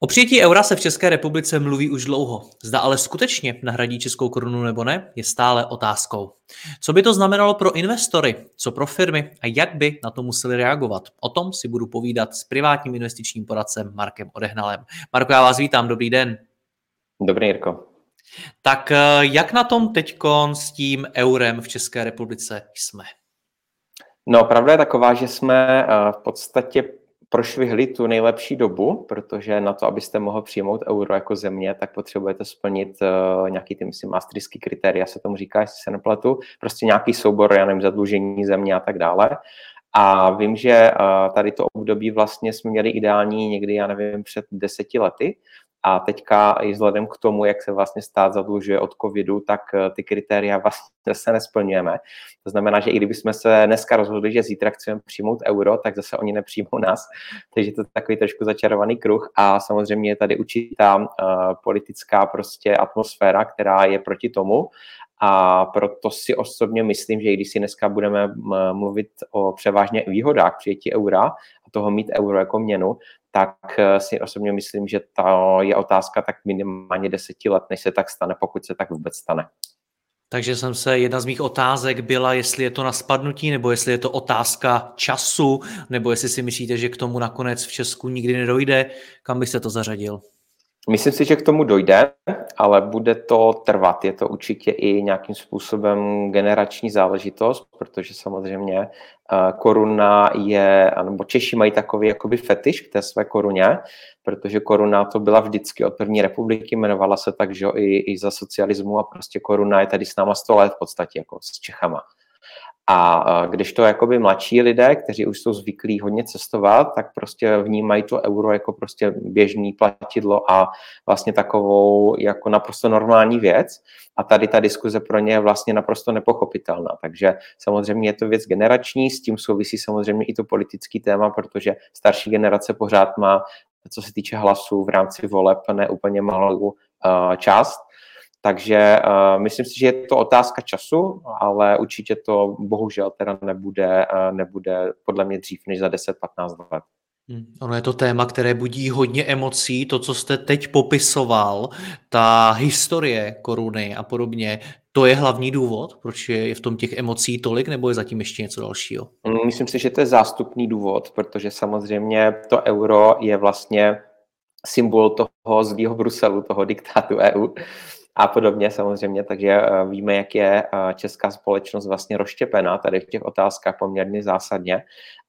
O přijetí eura se v České republice mluví už dlouho. Zda ale skutečně nahradí českou korunu nebo ne, je stále otázkou. Co by to znamenalo pro investory, co pro firmy a jak by na to museli reagovat? O tom si budu povídat s privátním investičním poradcem Markem Odehnalem. Marko, já vás vítám, dobrý den. Dobrý, Jirko. Tak eh, jak na tom teď s tím eurem v České republice jsme? No, pravda je taková, že jsme eh, v podstatě prošvihli tu nejlepší dobu, protože na to, abyste mohl přijmout euro jako země, tak potřebujete splnit uh, nějaký ty, myslím, maastrichtský kritéria, se tomu říká, jestli se nepletu, prostě nějaký soubor, já nevím, zadlužení země a tak dále. A vím, že uh, tady to období vlastně jsme měli ideální někdy, já nevím, před deseti lety, a teďka i vzhledem k tomu, jak se vlastně stát zadlužuje od covidu, tak eh, ty kritéria vlastně se nesplňujeme. To znamená, že i kdybychom se dneska rozhodli, že zítra chceme přijmout euro, tak zase oni nepřijmou nás. Takže to je takový trošku začarovaný kruh a samozřejmě je tady určitá uh, politická prostě atmosféra, která je proti tomu a proto si osobně myslím, že i když si dneska budeme mluvit o převážně výhodách přijetí eura a toho mít euro jako měnu, tak eh, si osobně myslím, že to je otázka tak minimálně deseti let, než se tak stane, pokud se tak vůbec stane. Takže jsem se, jedna z mých otázek byla, jestli je to na spadnutí, nebo jestli je to otázka času, nebo jestli si myslíte, že k tomu nakonec v Česku nikdy nedojde, kam byste to zařadil? Myslím si, že k tomu dojde, ale bude to trvat. Je to určitě i nějakým způsobem generační záležitost, protože samozřejmě eh, koruna je, nebo Češi mají takový jakoby fetiš k té své koruně, protože koruna to byla vždycky od první republiky, jmenovala se tak, že i, i za socialismu a prostě koruna je tady s náma 100 let v podstatě, jako s Čechama. A když to jakoby mladší lidé, kteří už jsou zvyklí hodně cestovat, tak prostě vnímají to euro jako prostě běžný platidlo a vlastně takovou jako naprosto normální věc. A tady ta diskuze pro ně je vlastně naprosto nepochopitelná. Takže samozřejmě je to věc generační, s tím souvisí samozřejmě i to politický téma, protože starší generace pořád má, co se týče hlasů v rámci voleb, ne úplně malou uh, část takže uh, myslím si, že je to otázka času, ale určitě to bohužel teda nebude, uh, nebude podle mě dřív než za 10-15 let. Hmm, ono je to téma, které budí hodně emocí. To, co jste teď popisoval, ta historie koruny a podobně, to je hlavní důvod, proč je v tom těch emocí tolik, nebo je zatím ještě něco dalšího? Hmm, myslím si, že to je zástupný důvod, protože samozřejmě to euro je vlastně symbol toho zlýho Bruselu, toho diktátu EU a podobně samozřejmě, takže eh, víme, jak je eh, česká společnost vlastně rozštěpená tady v těch otázkách poměrně zásadně.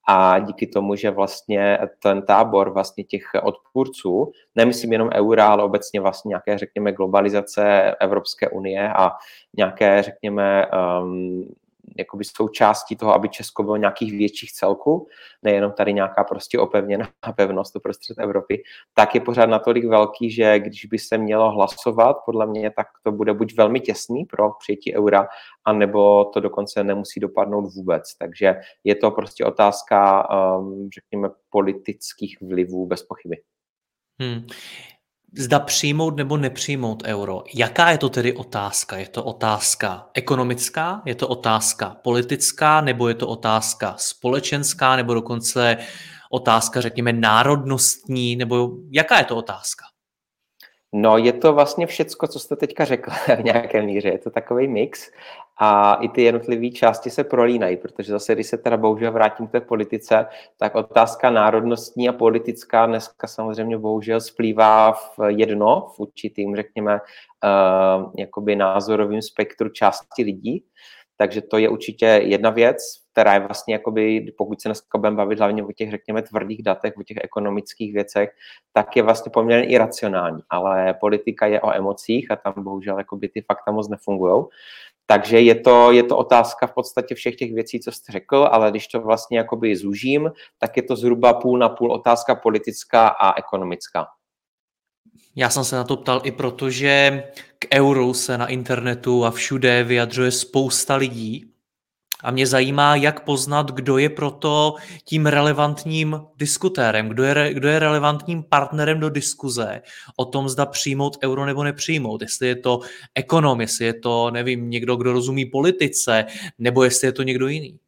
A díky tomu, že vlastně ten tábor vlastně těch odpůrců, nemyslím jenom eura, ale obecně vlastně nějaké, řekněme, globalizace Evropské unie a nějaké, řekněme, um, jakoby součástí toho, aby Česko bylo nějakých větších celků, nejenom tady nějaká prostě opevněná pevnost uprostřed Evropy, tak je pořád natolik velký, že když by se mělo hlasovat, podle mě, tak to bude buď velmi těsný pro přijetí eura, anebo to dokonce nemusí dopadnout vůbec. Takže je to prostě otázka, um, řekněme, politických vlivů bez pochyby. Hmm zda přijmout nebo nepřijmout euro. Jaká je to tedy otázka? Je to otázka ekonomická, je to otázka politická, nebo je to otázka společenská, nebo dokonce otázka, řekněme, národnostní, nebo jaká je to otázka? No, je to vlastně všecko, co jste teďka řekl v nějaké míře. Je to takový mix a i ty jednotlivé části se prolínají, protože zase, když se teda bohužel vrátím k té politice, tak otázka národnostní a politická dneska samozřejmě bohužel splývá v jedno, v určitým, řekněme, uh, jakoby názorovým spektru části lidí. Takže to je určitě jedna věc, která je vlastně, jakoby, pokud se dneska budeme bavit hlavně o těch, řekněme, tvrdých datech, o těch ekonomických věcech, tak je vlastně poměrně iracionální, ale politika je o emocích a tam bohužel jakoby, ty fakta moc nefungují. Takže je to, je to otázka v podstatě všech těch věcí, co jste řekl, ale když to vlastně jakoby zúžím, tak je to zhruba půl na půl otázka politická a ekonomická. Já jsem se na to ptal i proto, že k euru se na internetu a všude vyjadřuje spousta lidí a mě zajímá, jak poznat, kdo je proto tím relevantním diskutérem, kdo je, kdo je relevantním partnerem do diskuze o tom, zda přijmout euro nebo nepřijmout. Jestli je to ekonom, jestli je to, nevím, někdo, kdo rozumí politice, nebo jestli je to někdo jiný.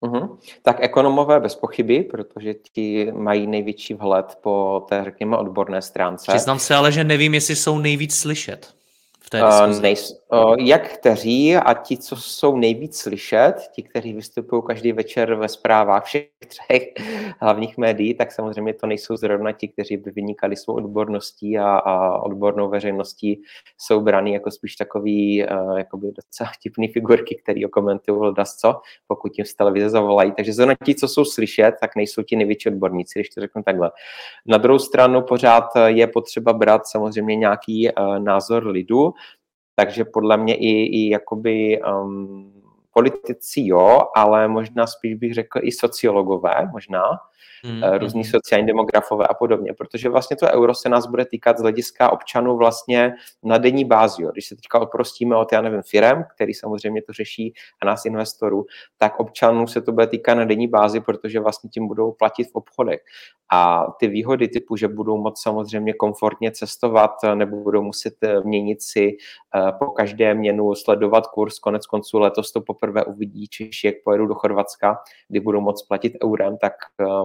Uhum. Tak ekonomové bez pochyby, protože ti mají největší vhled po té, řekněme, odborné stránce. Přiznám se ale, že nevím, jestli jsou nejvíc slyšet v té Uh, nejs, uh, jak kteří a ti, co jsou nejvíc slyšet, ti, kteří vystupují každý večer ve zprávách všech třech hlavních médií, tak samozřejmě to nejsou zrovna ti, kteří by vynikali svou odborností a, a odbornou veřejností, jsou braný jako spíš takový uh, docela tipný figurky, který okomentují co, pokud jim z televize zavolají. Takže zrovna ti, co jsou slyšet, tak nejsou ti největší odborníci, když to řeknu takhle. Na druhou stranu pořád je potřeba brát samozřejmě nějaký uh, názor lidu, takže podle mě i, i jakoby um, politici jo, ale možná spíš bych řekl i sociologové možná, mm-hmm. různí sociální demografové a podobně, protože vlastně to euro se nás bude týkat z hlediska občanů vlastně na denní bázi. Jo. Když se teďka oprostíme od, já nevím, firem, který samozřejmě to řeší a nás investorů, tak občanů se to bude týkat na denní bázi, protože vlastně tím budou platit v obchodech. A ty výhody typu, že budou moct samozřejmě komfortně cestovat nebo budou muset eh, měnit si po každé měnu sledovat kurz, konec konců letos to poprvé uvidí Češi, jak pojedu do Chorvatska, kdy budou moct platit eurem, tak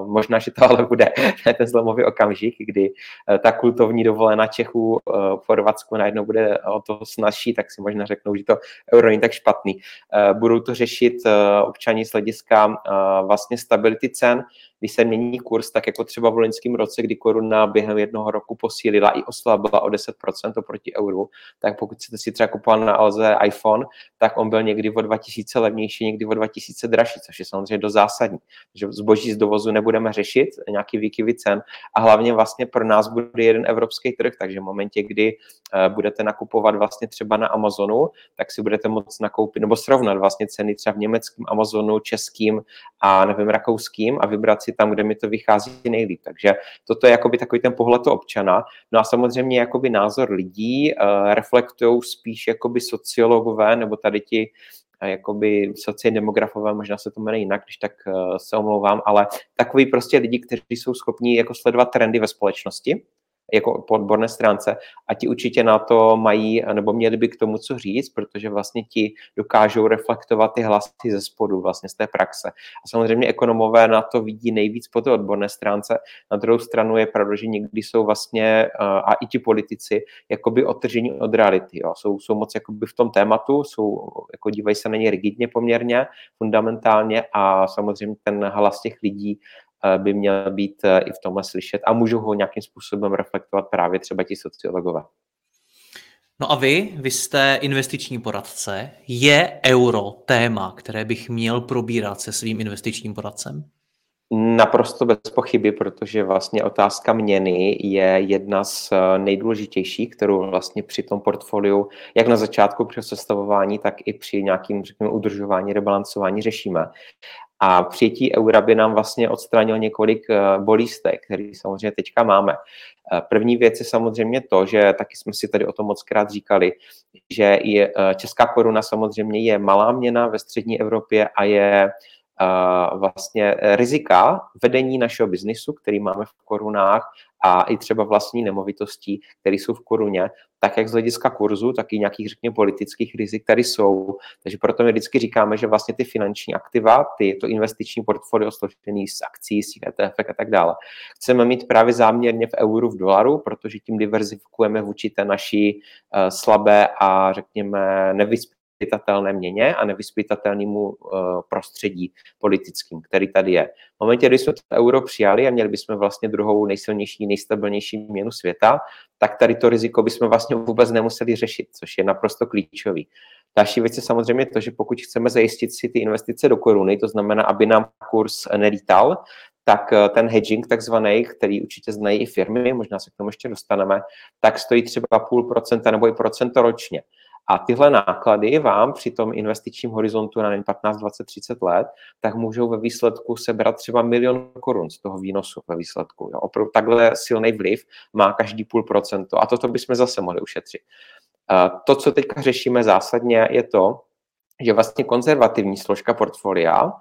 možná, že to ale bude ten zlomový okamžik, kdy eh, ta kultovní dovolená Čechů eh, v Chorvatsku najednou bude o to snažší, tak si možná řeknou, že to euro není tak špatný. Eh, budou to řešit občani z hlediska vlastně stability cen, když se mění kurz, tak jako třeba v loňském roce, kdy koruna během jednoho roku posílila i oslabila o 10% oproti euru, tak pokud jste si třeba kupoval na Alze iPhone, tak on byl někdy o 2000 levnější, někdy o 2000 dražší, což je samozřejmě do zásadní. že zboží z dovozu nebudeme řešit, nějaký výkyvy cen a hlavně vlastně pro nás bude jeden evropský trh, takže v momentě, kdy eh, budete nakupovat vlastně třeba na Amazonu, tak si budete moct nakoupit nebo srovnat vlastně ceny třeba v německém Amazonu, českým a nevím, rakouským a vybrat si tam, kde mi to vychází nejlíp. Takže toto je jakoby takový ten pohled občana. No a samozřejmě jakoby názor lidí uh, reflektují spíš jakoby sociologové nebo tady ti uh, jakoby sociální demografové, možná se to jmenuje jinak, když tak uh, se omlouvám, ale takový prostě lidi, kteří jsou schopni jako sledovat trendy ve společnosti jako po odborné stránce a ti určitě na to mají, nebo měli by k tomu co říct, protože vlastně ti dokážou reflektovat ty hlasy ze spodu vlastně z té praxe. A samozřejmě ekonomové na to vidí nejvíc po té odborné stránce. Na druhou stranu je pravda, že někdy jsou vlastně, a i ti politici, jakoby odtržení od reality. Jo. Jsou, jsou moc jakoby v tom tématu, jsou, jako dívají se na ně rigidně poměrně, fundamentálně a samozřejmě ten hlas těch lidí by měl být eh, i v tomhle slyšet a můžou ho nějakým způsobem reflektovat právě třeba ti sociologové. No a vy, vy jste investiční poradce. Je euro téma, které bych měl probírat se svým investičním poradcem? Naprosto bez pochyby, protože vlastně otázka měny je jedna z eh, nejdůležitějších, kterou vlastně při tom portfoliu, jak na začátku při sestavování, tak i při nějakým, řekněme, udržování, rebalancování řešíme. A přijetí eura by nám vlastně odstranil několik eh, bolístek, které samozřejmě teďka máme. Eh, první věc je samozřejmě to, že taky jsme si tady o tom moc krát říkali, že je, eh, česká koruna samozřejmě je malá měna ve střední Evropě a je vlastně rizika vedení našeho biznisu, který máme v korunách a i třeba vlastní nemovitostí, které jsou v koruně, tak jak z hlediska kurzu, tak i nějakých, řekněme, politických rizik tady jsou. Takže proto my vždycky říkáme, že vlastně ty finanční aktiva, ty, to investiční portfolio složený z akcí, z ETF a tak dále, chceme mít právě záměrně v euru, v dolaru, protože tím diverzifikujeme vůči té naší uh, slabé a řekněme nevyspělé nevyspytatelné měně a nevyspytatelnému uh, prostředí politickým, který tady je. V momentě, kdy jsme to euro přijali a měli bychom vlastně druhou nejsilnější, nejstabilnější měnu světa, tak tady to riziko bychom vlastně vůbec nemuseli řešit, což je naprosto klíčový. Další věc je samozřejmě to, že pokud chceme zajistit si ty investice do koruny, to znamená, aby nám kurz nelítal, tak eh, ten hedging takzvaný, který určitě znají i firmy, možná se k tomu ještě dostaneme, tak stojí třeba půl procenta nebo i procento ročně. A tyhle náklady vám při tom investičním horizontu na 15, 20, 30 let, tak můžou ve výsledku sebrat třeba milion korun z toho výnosu ve výsledku. Jo. Opravdu takhle silný vliv má každý půl procento a toto bychom zase mohli ušetřit. To, co teďka řešíme zásadně, je to, že vlastně konzervativní složka portfolia,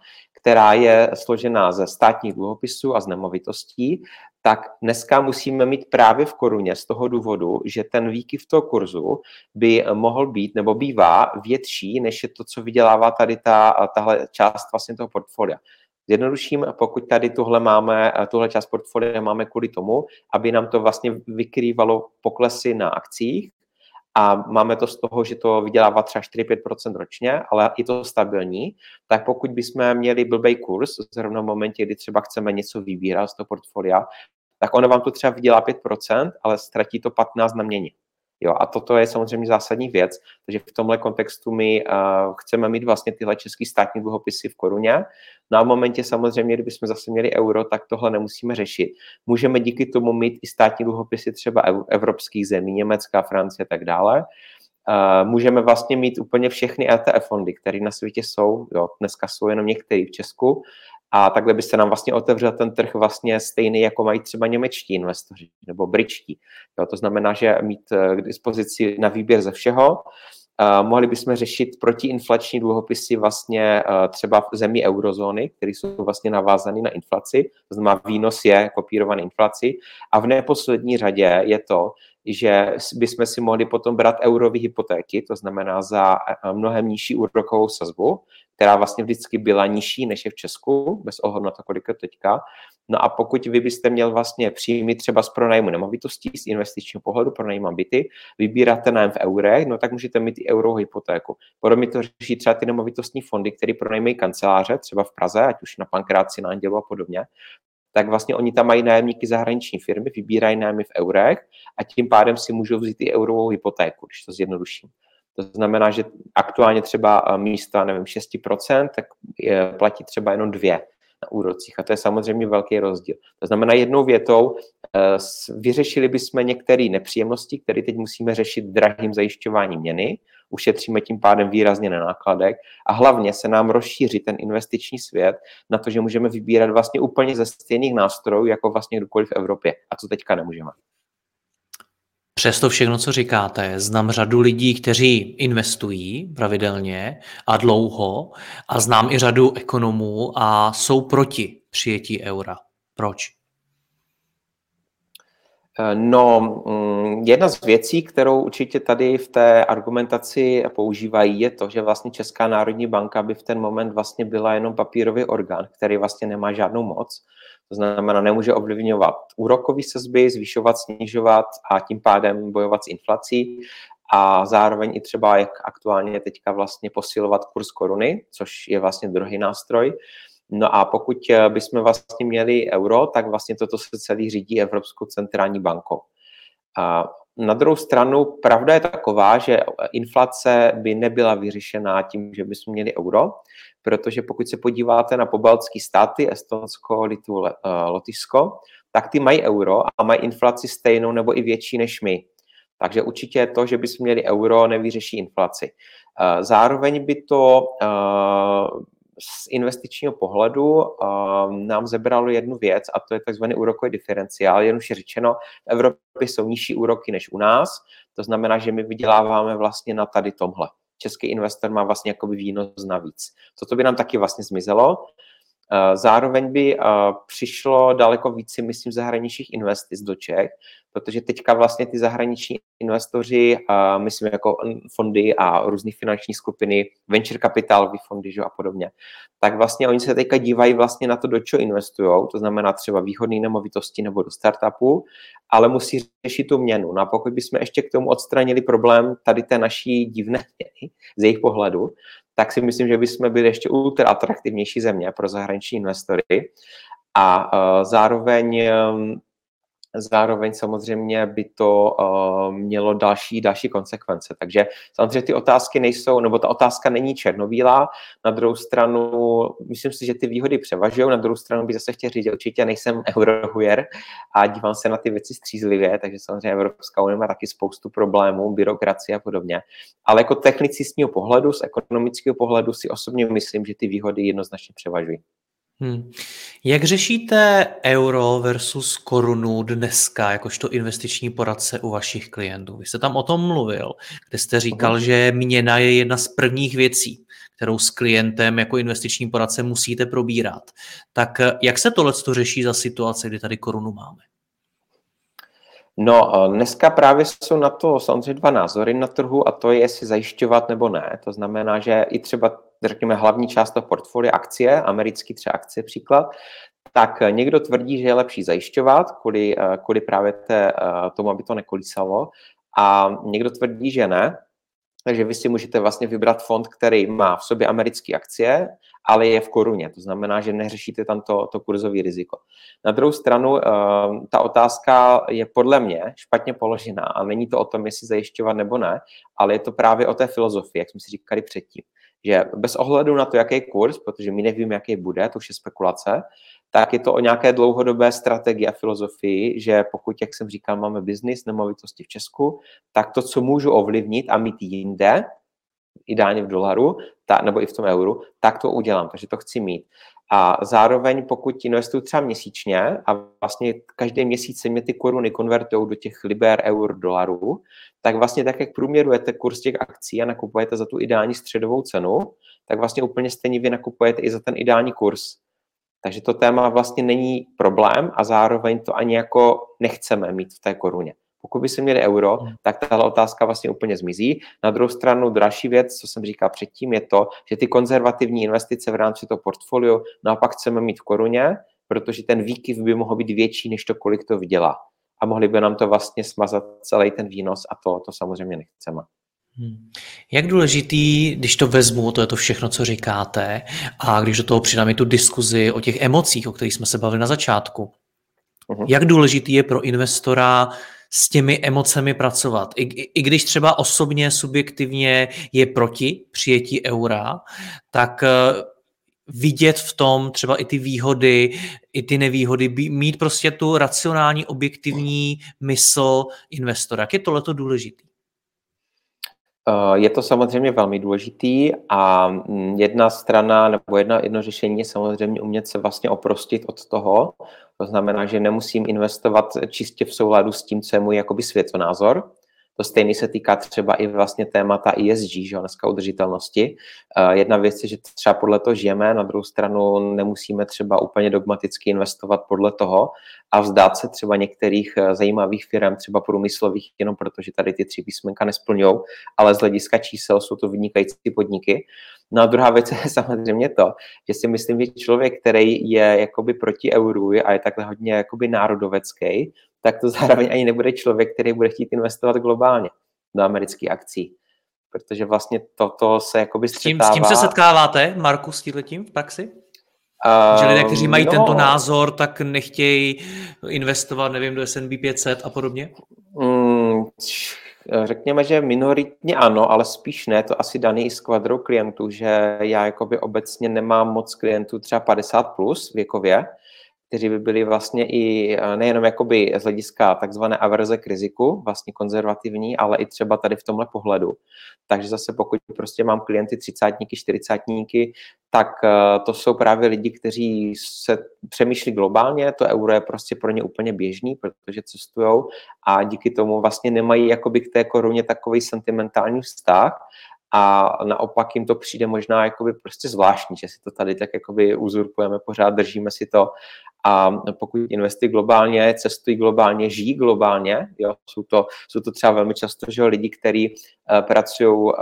která je složená ze státních dluhopisů a z nemovitostí, tak dneska musíme mít právě v koruně z toho důvodu, že ten výkyv toho kurzu by mohl být nebo bývá větší, než je to, co vydělává tady ta, tahle část vlastně toho portfolia. Zjednoduším, pokud tady tuhle, máme, tuhle část portfolia máme kvůli tomu, aby nám to vlastně vykrývalo poklesy na akcích, a máme to z toho, že to vydělává třeba 4-5% ročně, ale i to stabilní, tak pokud bychom měli blbej kurz, zrovna v momentě, kdy třeba chceme něco vybírat z toho portfolia, tak ono vám to třeba vydělá 5%, ale ztratí to 15 na měně. Jo, a toto je samozřejmě zásadní věc, takže v tomhle kontextu my uh, chceme mít vlastně tyhle české státní dluhopisy v koruně. No a v momentě samozřejmě, kdybychom zase měli euro, tak tohle nemusíme řešit. Můžeme díky tomu mít i státní dluhopisy třeba evropských zemí, Německa, Francie a tak dále. Uh, můžeme vlastně mít úplně všechny ETF fondy, které na světě jsou. Jo, dneska jsou jenom některé v Česku, a takhle by se nám vlastně otevřel ten trh vlastně stejný, jako mají třeba němečtí investoři nebo britští. Jo, to znamená, že mít eh, k dispozici na výběr ze všeho. Uh, mohli bychom řešit protiinflační dluhopisy vlastně uh, třeba v zemi eurozóny, které jsou vlastně navázané na inflaci, to znamená výnos je kopírovaný inflaci a v neposlední řadě je to, že bychom si mohli potom brát eurové hypotéky, to znamená za mnohem nižší úrokovou sazbu, která vlastně vždycky byla nižší než je v Česku, bez ohledu na to, kolik je teďka. No a pokud vy byste měl vlastně příjmy třeba z pronájmu nemovitostí, z investičního pohledu, pronajímám byty, vybíráte nájem v eurech, no tak můžete mít i euro hypotéku. Podobně to řeší třeba ty nemovitostní fondy, které pronajímají kanceláře, třeba v Praze, ať už na Pankráci, na Andělu a podobně, tak vlastně oni tam mají nájemníky zahraniční firmy, vybírají nájmy v eurech a tím pádem si můžou vzít i eurovou hypotéku, když to zjednoduším. To znamená, že aktuálně třeba eh, místa, nevím, 6%, tak platí třeba jenom dvě na úrocích. A to je samozřejmě velký rozdíl. To znamená, jednou větou eh, vyřešili bychom některé nepříjemnosti, které teď musíme řešit drahým zajišťováním měny, ušetříme tím pádem výrazně na nákladech a hlavně se nám rozšíří ten investiční svět na to, že můžeme vybírat vlastně úplně ze stejných nástrojů, jako vlastně kdokoliv v Evropě. A co teďka nemůžeme. Přesto všechno, co říkáte, znám řadu lidí, kteří investují pravidelně a dlouho a znám i řadu ekonomů a jsou proti přijetí eura. Proč? Eh, no, mm, jedna z věcí, kterou určitě tady v té argumentaci používají, je to, že vlastně Česká národní banka by v ten moment vlastně byla jenom papírový orgán, který vlastně nemá žádnou moc to znamená, nemůže ovlivňovat úrokové sazby, zvyšovat, snižovat a tím pádem bojovat s inflací a zároveň i třeba, jak aktuálně teďka vlastně posilovat kurz koruny, což je vlastně druhý nástroj. No a pokud bychom vlastně měli euro, tak vlastně toto se celý řídí Evropskou centrální bankou. Na druhou stranu pravda je taková, že inflace by nebyla vyřešená tím, že bychom měli euro, protože pokud se podíváte na pobaltské státy, Estonsko, Litvu, eh, Lotyšsko, tak ty mají euro a mají inflaci stejnou nebo i větší než my. Takže určitě to, že bychom měli euro, nevyřeší inflaci. Eh, zároveň by to eh, z investičního pohledu nám zebralo jednu věc a to je takzvaný úrokový diferenciál. Jednoduše řečeno, v Evropě jsou nižší úroky než u nás, to znamená, že my vyděláváme vlastně na tady tomhle český investor má vlastně jakoby výnos navíc. Toto by nám taky vlastně zmizelo. Eh, zároveň by eh, přišlo daleko více, myslím, zahraničních investic do Čech, protože teďka vlastně ty zahraniční investoři, myslím jako fondy a různé finanční skupiny, venture kapitálové fondy že, a podobně, tak vlastně oni se teďka dívají vlastně na to, do čeho investují, to znamená třeba výhodné nemovitosti nebo do startupu, ale musí řešit tu měnu. No a pokud bychom ještě k tomu odstranili problém tady té naší divné měny z jejich pohledu, tak si myslím, že bychom byli ještě ultra atraktivnější země pro zahraniční investory a uh, zároveň um, zároveň samozřejmě by to uh, mělo další, další konsekvence. Takže samozřejmě ty otázky nejsou, nebo ta otázka není černobílá, na druhou stranu, myslím si, že ty výhody převažují, na druhou stranu bych zase chtěl říct, že určitě nejsem eurohujer a dívám se na ty věci střízlivě, takže samozřejmě Evropská unie má taky spoustu problémů, byrokracie a podobně. Ale jako technicistního pohledu, z ekonomického pohledu si osobně myslím, že ty výhody jednoznačně převažují. Hmm. Jak řešíte euro versus korunu dneska, jakožto investiční poradce u vašich klientů? Vy jste tam o tom mluvil, kde jste říkal, že měna je jedna z prvních věcí, kterou s klientem jako investiční poradce musíte probírat. Tak jak se tohle řeší za situace, kdy tady korunu máme? No, dneska právě jsou na to samozřejmě dva názory na trhu a to je, jestli zajišťovat nebo ne. To znamená, že i třeba, řekněme, hlavní část toho portfolia akcie, americký třeba akcie příklad, tak někdo tvrdí, že je lepší zajišťovat kvůli, kvůli právě té, tomu, aby to nekolísalo a někdo tvrdí, že ne, takže vy si můžete vlastně vybrat fond, který má v sobě americké akcie, ale je v koruně. To znamená, že neřešíte tam to, to kurzové riziko. Na druhou stranu, uh, ta otázka je podle mě špatně položená a není to o tom, jestli zajišťovat nebo ne, ale je to právě o té filozofii, jak jsme si říkali předtím. Že bez ohledu na to, jaký kurz, protože my nevíme, jaký bude, to už je spekulace, tak je to o nějaké dlouhodobé strategii a filozofii, že pokud, jak jsem říkal, máme biznis, nemovitosti v Česku, tak to, co můžu ovlivnit a mít jinde, ideálně v dolaru, ta, nebo i v tom euru, tak to udělám, takže to chci mít. A zároveň, pokud investuju třeba měsíčně a vlastně každý měsíc se mě ty koruny konvertují do těch liber, eur, dolarů, tak vlastně tak, jak průměrujete kurz těch akcí a nakupujete za tu ideální středovou cenu, tak vlastně úplně stejně vy nakupujete i za ten ideální kurz. Takže to téma vlastně není problém a zároveň to ani jako nechceme mít v té koruně. Pokud by se měli euro, hmm. tak tahle otázka vlastně úplně zmizí. Na druhou stranu další věc, co jsem říkal předtím, je to, že ty konzervativní investice v rámci toho portfolio naopak chceme mít v koruně, protože ten výkyv by mohl být větší, než to, kolik to vydělá. A mohli by nám to vlastně smazat celý ten výnos a to, to samozřejmě nechceme. Hmm. Jak důležitý, když to vezmu, to je to všechno, co říkáte, a když do toho přidám i tu diskuzi o těch emocích, o kterých jsme se bavili na začátku, uh-huh. jak důležitý je pro investora s těmi emocemi pracovat. I, I když třeba osobně, subjektivně je proti přijetí eura, tak eh, vidět v tom třeba i ty výhody, i ty nevýhody, mít prostě tu racionální, objektivní mysl investora. Jak je tohleto důležitý? Eh, je to samozřejmě velmi důležitý a mm, jedna strana nebo jedna, jedno řešení je samozřejmě umět se vlastně oprostit od toho. To znamená, že nemusím investovat čistě v souladu s tím, co je můj jakoby světonázor, to stejný se týká třeba i vlastně témata ESG, že dneska udržitelnosti. Eh, jedna věc je, že třeba podle toho žijeme, na druhou stranu nemusíme třeba úplně dogmaticky investovat podle toho a vzdát se třeba některých eh, zajímavých firm, třeba průmyslových, jenom protože tady ty tři písmenka nesplňují, ale z hlediska čísel jsou to vynikající podniky. No a druhá věc je samozřejmě to, že si myslím, že člověk, který je jakoby proti euru a je takhle hodně jakoby národovecký, tak to zároveň ani nebude člověk, který bude chtít investovat globálně do amerických akcí. Protože vlastně toto se jakoby střetává. S tím, s tím se setkáváte, Marku, s tím v praxi? Um, že lidé, kteří mají no, tento názor, tak nechtějí investovat, nevím, do S&P 500 a podobně? Um, řekněme, že minoritně ano, ale spíš ne, to asi daný i kvadrou klientů, že já jakoby obecně nemám moc klientů třeba 50 plus věkově, kteří by byli vlastně i eh, nejenom jakoby z hlediska takzvané averze k riziku, vlastně konzervativní, ale i třeba tady v tomhle pohledu. Takže zase pokud prostě mám klienty třicátníky, čtyřicátníky, tak eh, to jsou právě lidi, kteří se přemýšlí globálně, to euro je prostě pro ně úplně běžný, protože cestují a díky tomu vlastně nemají jakoby k té koruně takový sentimentální vztah, a naopak jim to přijde možná jakoby prostě zvláštní, že si to tady tak jakoby uzurpujeme, pořád držíme si to a pokud investují globálně, cestují globálně, žijí globálně, jo, jsou, to, jsou to třeba velmi často že lidi, kteří uh, pracují uh,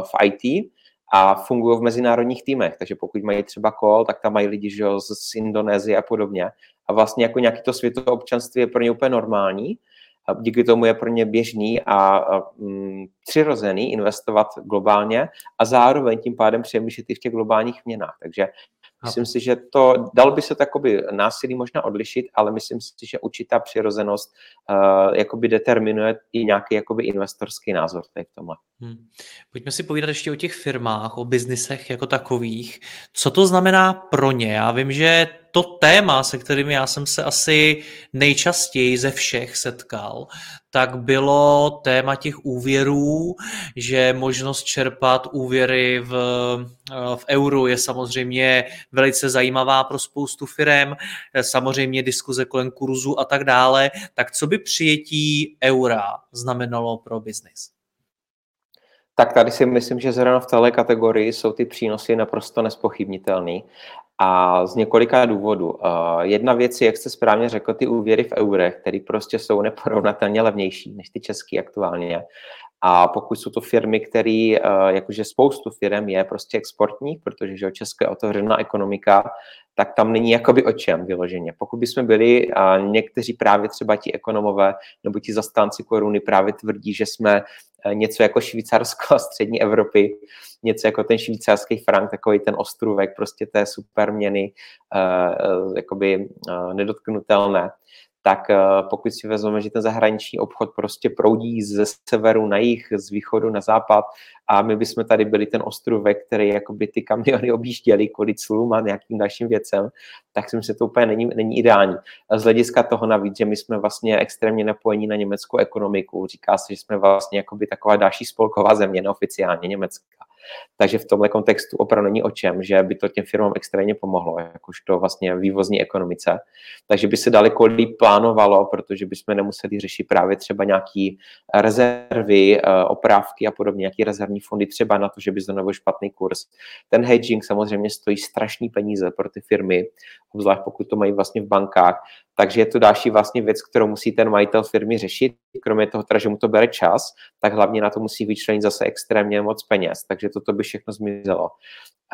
v IT a fungují v mezinárodních týmech, takže pokud mají třeba call, tak tam mají lidi že z, Indonésie a podobně. A vlastně jako nějaký to světové občanství je pro ně úplně normální, a díky tomu je pro ně běžný a, a mm, přirozený investovat globálně a zároveň tím pádem přemýšlet i v těch globálních měnách. Takže Myslím si, že to, dal by se to jakoby násilí možná odlišit, ale myslím si, že určitá přirozenost uh, jakoby determinuje i nějaký jakoby investorský názor tady v tomhle. Hmm. Pojďme si povídat ještě o těch firmách, o biznisech jako takových. Co to znamená pro ně? Já vím, že to téma, se kterým já jsem se asi nejčastěji ze všech setkal, tak bylo téma těch úvěrů, že možnost čerpat úvěry v, v euru je samozřejmě velice zajímavá pro spoustu firm, samozřejmě diskuze kolem kurzu a tak dále. Tak co by přijetí eura znamenalo pro biznis? Tak tady si myslím, že zrovna v této kategorii jsou ty přínosy naprosto nespochybnitelné. A z několika důvodů. Jedna věc je, jak jste správně řekl, ty úvěry v eurech, které prostě jsou neporovnatelně levnější než ty české aktuálně. A pokud jsou to firmy, které, jakože spoustu firm je prostě exportních, protože že Česká je otevřená ekonomika, tak tam není jakoby o čem vyloženě. Pokud bychom byli, a někteří právě třeba ti ekonomové nebo ti zastánci koruny právě tvrdí, že jsme Eh, něco jako Švýcarsko a střední Evropy, něco jako ten švýcarský frank, takový ten ostrůvek prostě té superměny, uh, jakoby uh, nedotknutelné, tak pokud si vezmeme, že ten zahraniční obchod prostě proudí ze severu na jih, z východu na západ a my bychom tady byli ten ostrůvek, který jakoby ty kamiony objížděli kvůli clům a nějakým dalším věcem, tak si myslím, že to úplně není, není ideální. Z hlediska toho navíc, že my jsme vlastně extrémně napojení na německou ekonomiku. Říká se, že jsme vlastně jakoby taková další spolková země, neoficiálně německá. Takže v tomhle kontextu opravdu není o čem, že by to těm firmám extrémně pomohlo, jakožto vlastně vývozní ekonomice. Takže by se daleko líp plánovalo, protože bychom nemuseli řešit právě třeba nějaký rezervy, eh, oprávky a podobně, nějaký rezervní fondy třeba na to, že by zde špatný kurz. Ten hedging samozřejmě stojí strašný peníze pro ty firmy, obzvlášť pokud to mají vlastně v bankách. Takže je to další vlastně věc, kterou musí ten majitel firmy řešit. Kromě toho, teda, že mu to bere čas, tak hlavně na to musí vyčlenit zase extrémně moc peněz. Takže toto by všechno zmizelo.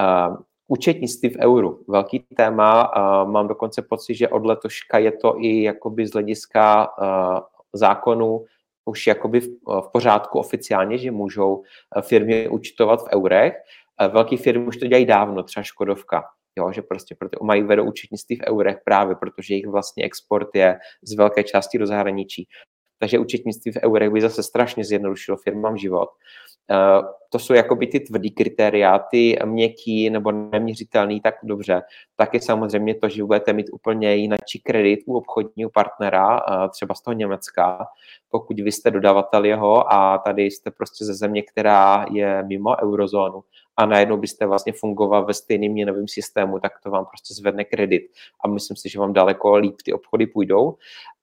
Uh, Účetnictví v euru, velký téma. Uh, mám dokonce pocit, že od letoška je to i jakoby z hlediska uh, zákonu už jakoby v, v pořádku oficiálně, že můžou firmy účtovat v eurech. Velké firmy už to dělají dávno, třeba Škodovka jo, že prostě proto mají vedou účetnictví v eurech právě, protože jejich vlastně export je z velké části do zahraničí. Takže účetnictví v eurech by zase strašně zjednodušilo firmám život. Uh, to jsou jakoby ty tvrdý kritéria, ty měkký nebo neměřitelný, tak dobře. Taky samozřejmě to, že budete mít úplně jiný kredit u obchodního partnera, uh, třeba z toho Německa, pokud vy jste dodavatel jeho a tady jste prostě ze země, která je mimo eurozónu, a najednou byste vlastně fungoval ve stejném měnovém systému, tak to vám prostě zvedne kredit. A myslím si, že vám daleko líp ty obchody půjdou.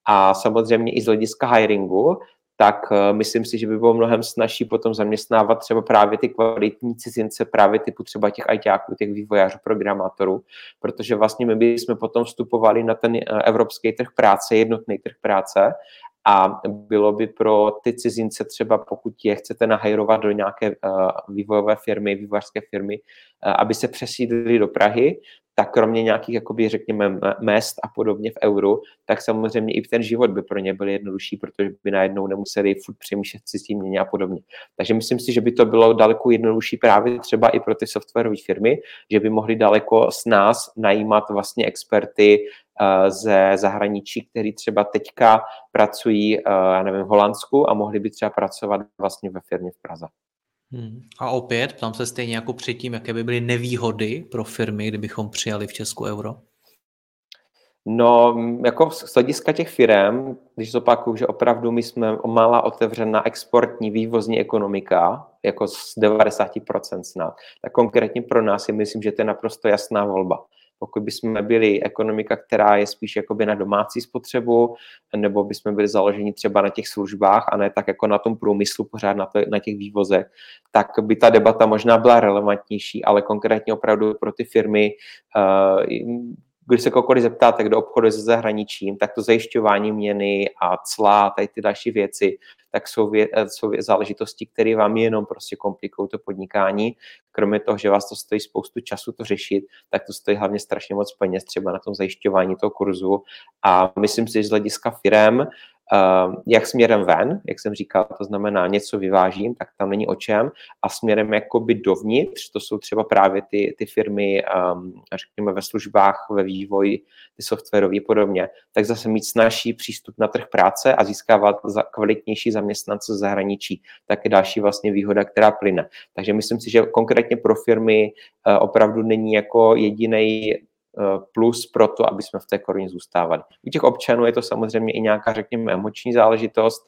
A samozřejmě i z hlediska hiringu, tak eh, myslím si, že by bylo mnohem snažší potom zaměstnávat třeba právě ty kvalitní cizince, právě typu třeba těch ITáků, těch vývojářů, programátorů, protože vlastně my bychom potom vstupovali na ten eh, evropský trh práce, jednotný trh práce a bylo by pro ty cizince třeba, pokud je chcete nahajrovat do nějaké uh, vývojové firmy, vývojářské firmy, uh, aby se přesídlili do Prahy, tak kromě nějakých, jakoby, řekněme, mest a podobně v euru, tak samozřejmě i ten život by pro ně byl jednodušší, protože by najednou nemuseli furt přemýšlet si s tím měně a podobně. Takže myslím si, že by to bylo daleko jednodušší právě třeba i pro ty softwarové firmy, že by mohli daleko s nás najímat vlastně experty ze zahraničí, který třeba teďka pracují, uh, já nevím, v Holandsku a mohli by třeba pracovat vlastně ve firmě v Praze. Hmm. A opět, ptám se stejně jako předtím, jaké by byly nevýhody pro firmy, kdybychom přijali v Česku euro? No, jako z hlediska těch firm, když zopakuju, že opravdu my jsme mála otevřená exportní vývozní ekonomika, jako z 90% snad, tak konkrétně pro nás si myslím, že to je naprosto jasná volba pokud bychom byli ekonomika, která je spíš jakoby na domácí spotřebu, nebo bychom byli založeni třeba na těch službách a ne tak jako na tom průmyslu, pořád na, to, na těch vývozech, tak by ta debata možná byla relevantnější, ale konkrétně opravdu pro ty firmy uh, když se kohokoliv zeptáte, kdo obchoduje se zahraničím, tak to zajišťování měny a cla, tady ty další věci, tak jsou, vě, jsou záležitosti, které vám jenom prostě komplikují to podnikání. Kromě toho, že vás to stojí spoustu času to řešit, tak to stojí hlavně strašně moc peněz třeba na tom zajišťování toho kurzu. A myslím si, že z hlediska firem jak směrem ven, jak jsem říkal, to znamená něco vyvážím, tak tam není o čem, a směrem jakoby dovnitř, to jsou třeba právě ty, ty firmy, um, řekněme ve službách, ve vývoji, ty softwarové podobně, tak zase mít snažší přístup na trh práce a získávat za kvalitnější zaměstnance z zahraničí, tak je další vlastně výhoda, která plyne. Takže myslím si, že konkrétně pro firmy uh, opravdu není jako jediný plus pro to, aby jsme v té koruně zůstávali. U těch občanů je to samozřejmě i nějaká, řekněme, emoční záležitost,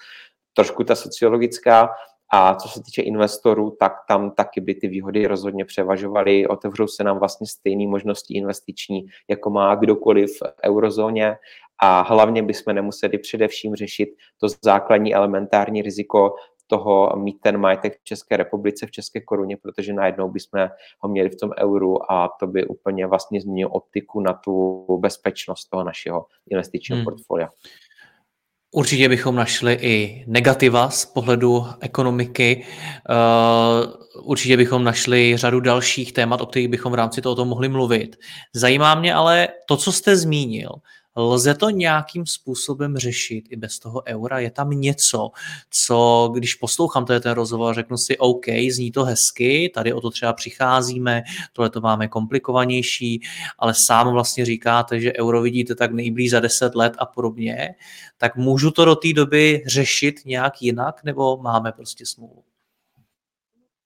trošku ta sociologická, a co se týče investorů, tak tam taky by ty výhody rozhodně převažovaly. Otevřou se nám vlastně stejné možnosti investiční, jako má kdokoliv v eurozóně a hlavně bychom nemuseli především řešit to základní elementární riziko toho mít ten majetek v České republice, v České koruně, protože najednou bychom ho měli v tom euru a to by úplně vlastně změnilo optiku na tu bezpečnost toho našeho investičního hmm. portfolia. Určitě bychom našli i negativa z pohledu ekonomiky. Eh, určitě bychom našli řadu dalších témat, o kterých bychom v rámci tohoto mohli mluvit. Zajímá mě ale to, co jste zmínil, Lze to nějakým způsobem řešit i bez toho eura? Je tam něco, co když poslouchám je ten rozhovor, řeknu si, OK, zní to hezky, tady o to třeba přicházíme, tohle to máme komplikovanější, ale sám vlastně říkáte, že euro vidíte tak nejblíž za 10 let a podobně, tak můžu to do té doby řešit nějak jinak, nebo máme prostě smůlu?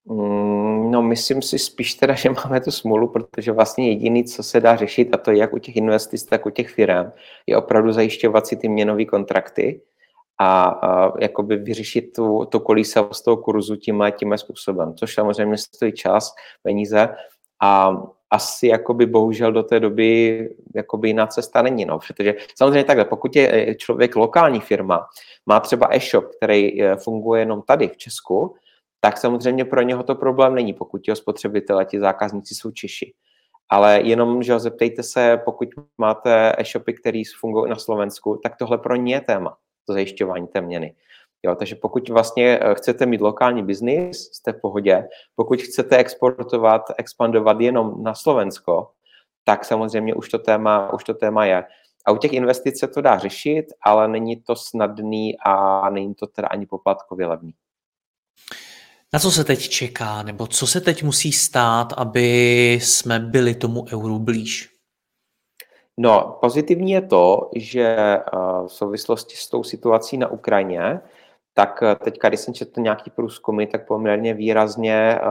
Mm, no, myslím si spíš teda, že máme tu smůlu, protože vlastně jediný, co se dá řešit, a to jak u těch investic, tak u těch firm, je opravdu zajišťovat si ty měnové kontrakty a, a jakoby vyřešit tu, tu kolísavost toho kurzu tím a tím způsobem, což samozřejmě stojí čas, peníze a asi jakoby bohužel do té doby jakoby jiná cesta není, no, protože samozřejmě takhle, pokud je člověk lokální firma, má třeba e-shop, který eh, funguje jenom tady v Česku, tak samozřejmě pro něho to problém není, pokud jeho spotřebitelé, ti zákazníci jsou Češi. Ale jenom, že zeptejte se, pokud máte e-shopy, které fungují na Slovensku, tak tohle pro ně je téma, to zajišťování té měny. Jo, takže pokud vlastně eh, chcete mít lokální biznis, jste v pohodě. Pokud chcete exportovat, expandovat jenom na Slovensko, tak samozřejmě už to téma, už to téma je. A u těch investic se to dá řešit, ale není to snadný a není to teda ani poplatkově levný. Na co se teď čeká, nebo co se teď musí stát, aby jsme byli tomu euru blíž? No, pozitivní je to, že eh, v souvislosti s tou situací na Ukrajině, tak eh, teďka, když jsem četl nějaký průzkumy, tak poměrně výrazně eh,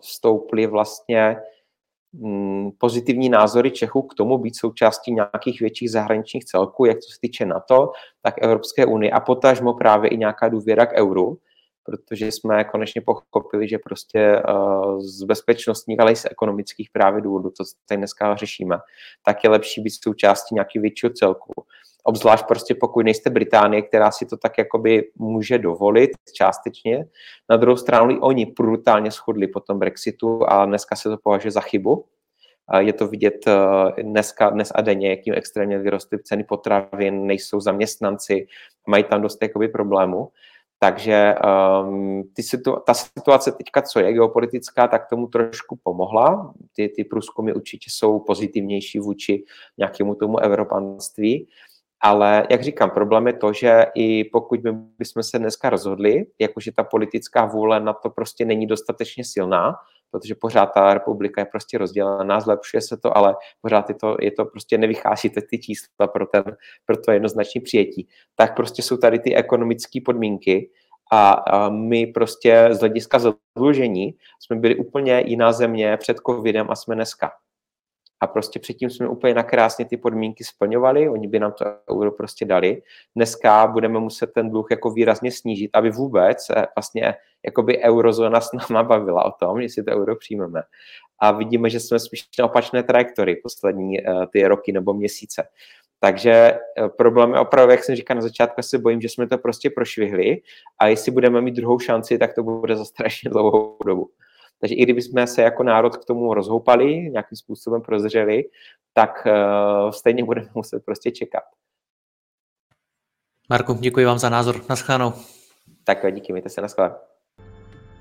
stouply vlastně mm, pozitivní názory Čechů k tomu být součástí nějakých větších zahraničních celků, jak co se týče NATO, tak Evropské unie a potažmo právě i nějaká důvěra k euru protože jsme konečně pochopili, že prostě uh, z bezpečnostních, ale i z ekonomických právě důvodů, to tady dneska řešíme, tak je lepší být součástí nějakého většího celku. Obzvlášť prostě pokud nejste Británie, která si to tak jakoby může dovolit částečně. Na druhou stranu i oni brutálně schodli po tom Brexitu a dneska se to považuje za chybu. Je to vidět eh, dneska, dnes a denně, jakým extrémně vyrostly ceny potravin, nejsou zaměstnanci, mají tam dost jakoby problémů. Takže um, ty situ- ta situace teďka, co je geopolitická, tak tomu trošku pomohla. Ty, ty průzkumy určitě jsou pozitivnější vůči nějakému tomu evropanství. Ale jak říkám, problém je to, že i pokud my bychom se dneska rozhodli, jakože ta politická vůle na to prostě není dostatečně silná, protože pořád ta republika je prostě rozdělená, zlepšuje se to, ale pořád je to, je to prostě nevychází ty čísla pro, ten, pro to jednoznačné přijetí. Tak prostě jsou tady ty ekonomické podmínky a, a my prostě z hlediska zadlužení jsme byli úplně jiná země před covidem a jsme dneska. A prostě předtím jsme úplně nakrásně ty podmínky splňovali, oni by nám to euro prostě dali. Dneska budeme muset ten dluh jako výrazně snížit, aby vůbec eh, vlastně jakoby eurozóna s náma bavila o tom, jestli to euro přijmeme. A vidíme, že jsme spíš na opačné trajektory poslední uh, ty roky nebo měsíce. Takže uh, problém je opravdu, jak jsem říkal na začátku, se bojím, že jsme to prostě prošvihli a jestli budeme mít druhou šanci, tak to bude za strašně dlouhou dobu. Takže i kdyby jsme se jako národ k tomu rozhoupali, nějakým způsobem prozřeli, tak uh, stejně budeme muset prostě čekat. Marku, děkuji vám za názor. Naschledanou. Tak díky, mějte se, naschledanou.